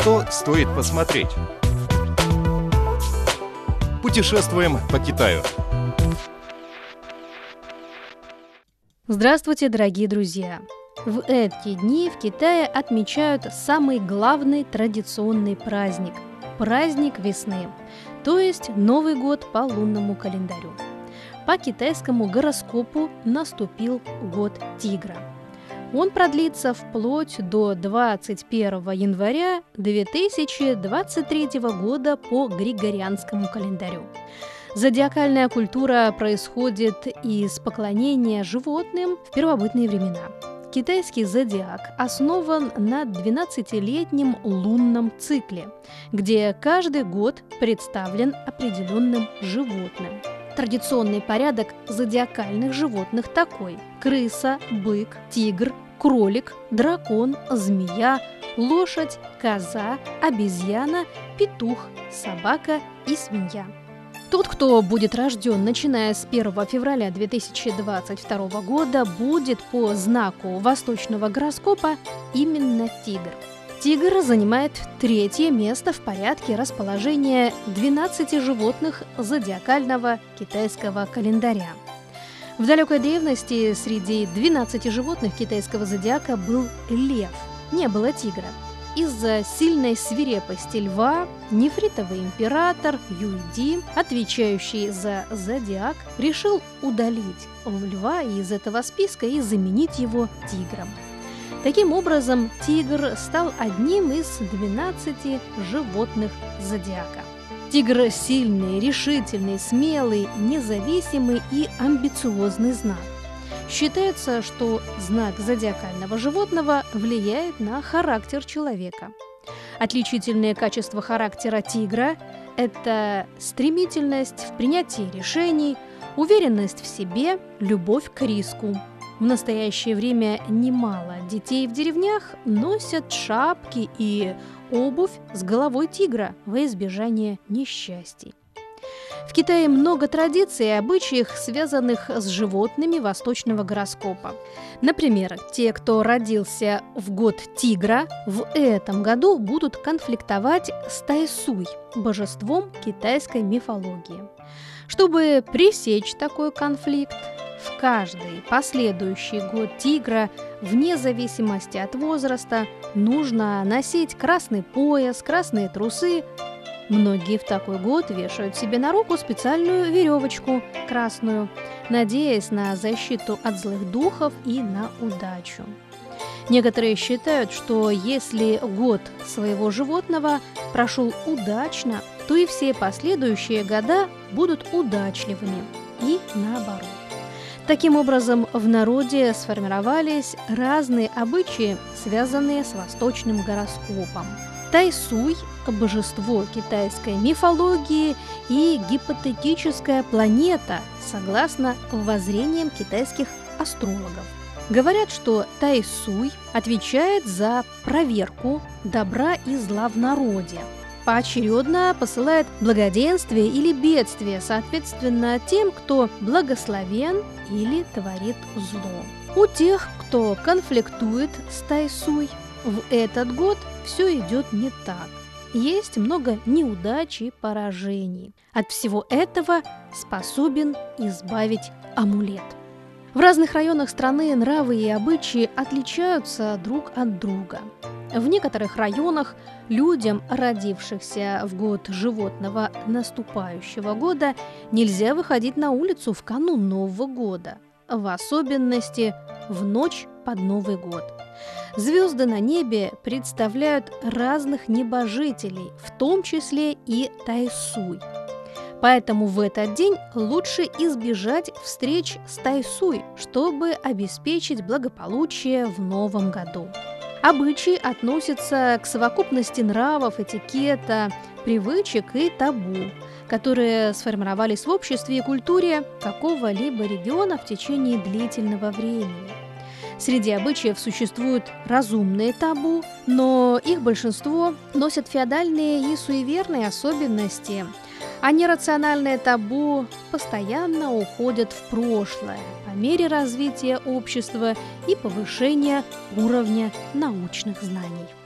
что стоит посмотреть? Путешествуем по Китаю. Здравствуйте, дорогие друзья! В эти дни в Китае отмечают самый главный традиционный праздник – праздник весны, то есть Новый год по лунному календарю. По китайскому гороскопу наступил год тигра. Он продлится вплоть до 21 января 2023 года по Григорианскому календарю. Зодиакальная культура происходит из поклонения животным в первобытные времена. Китайский зодиак основан на 12-летнем лунном цикле, где каждый год представлен определенным животным. Традиционный порядок зодиакальных животных такой – крыса, бык, тигр, кролик, дракон, змея, лошадь, коза, обезьяна, петух, собака и свинья – тот, кто будет рожден, начиная с 1 февраля 2022 года, будет по знаку восточного гороскопа именно тигр. Тигр занимает третье место в порядке расположения 12 животных зодиакального китайского календаря. В далекой древности среди 12 животных китайского зодиака был лев, не было тигра – из-за сильной свирепости льва нефритовый император Юйди, отвечающий за зодиак, решил удалить льва из этого списка и заменить его тигром. Таким образом, тигр стал одним из 12 животных зодиака. Тигр – сильный, решительный, смелый, независимый и амбициозный знак. Считается, что знак зодиакального животного влияет на характер человека. Отличительные качества характера тигра – это стремительность в принятии решений, уверенность в себе, любовь к риску. В настоящее время немало детей в деревнях носят шапки и обувь с головой тигра во избежание несчастий. В Китае много традиций и обычаев, связанных с животными восточного гороскопа. Например, те, кто родился в год тигра, в этом году будут конфликтовать с Тайсуй, божеством китайской мифологии. Чтобы пресечь такой конфликт, в каждый последующий год тигра, вне зависимости от возраста, нужно носить красный пояс, красные трусы, Многие в такой год вешают себе на руку специальную веревочку красную, надеясь на защиту от злых духов и на удачу. Некоторые считают, что если год своего животного прошел удачно, то и все последующие года будут удачливыми и наоборот. Таким образом, в народе сформировались разные обычаи, связанные с восточным гороскопом – Тайсуй – божество китайской мифологии и гипотетическая планета, согласно воззрениям китайских астрологов. Говорят, что Тайсуй отвечает за проверку добра и зла в народе, поочередно посылает благоденствие или бедствие, соответственно, тем, кто благословен или творит зло. У тех, кто конфликтует с Тайсуй, в этот год все идет не так. Есть много неудач и поражений. От всего этого способен избавить амулет. В разных районах страны нравы и обычаи отличаются друг от друга. В некоторых районах людям, родившихся в год животного наступающего года, нельзя выходить на улицу в канун Нового года, в особенности в ночь под Новый год – Звезды на небе представляют разных небожителей, в том числе и Тайсуй. Поэтому в этот день лучше избежать встреч с Тайсуй, чтобы обеспечить благополучие в новом году. Обычаи относятся к совокупности нравов, этикета, привычек и табу, которые сформировались в обществе и культуре какого-либо региона в течение длительного времени. Среди обычаев существуют разумные табу, но их большинство носят феодальные и суеверные особенности, а нерациональные табу постоянно уходят в прошлое по мере развития общества и повышения уровня научных знаний.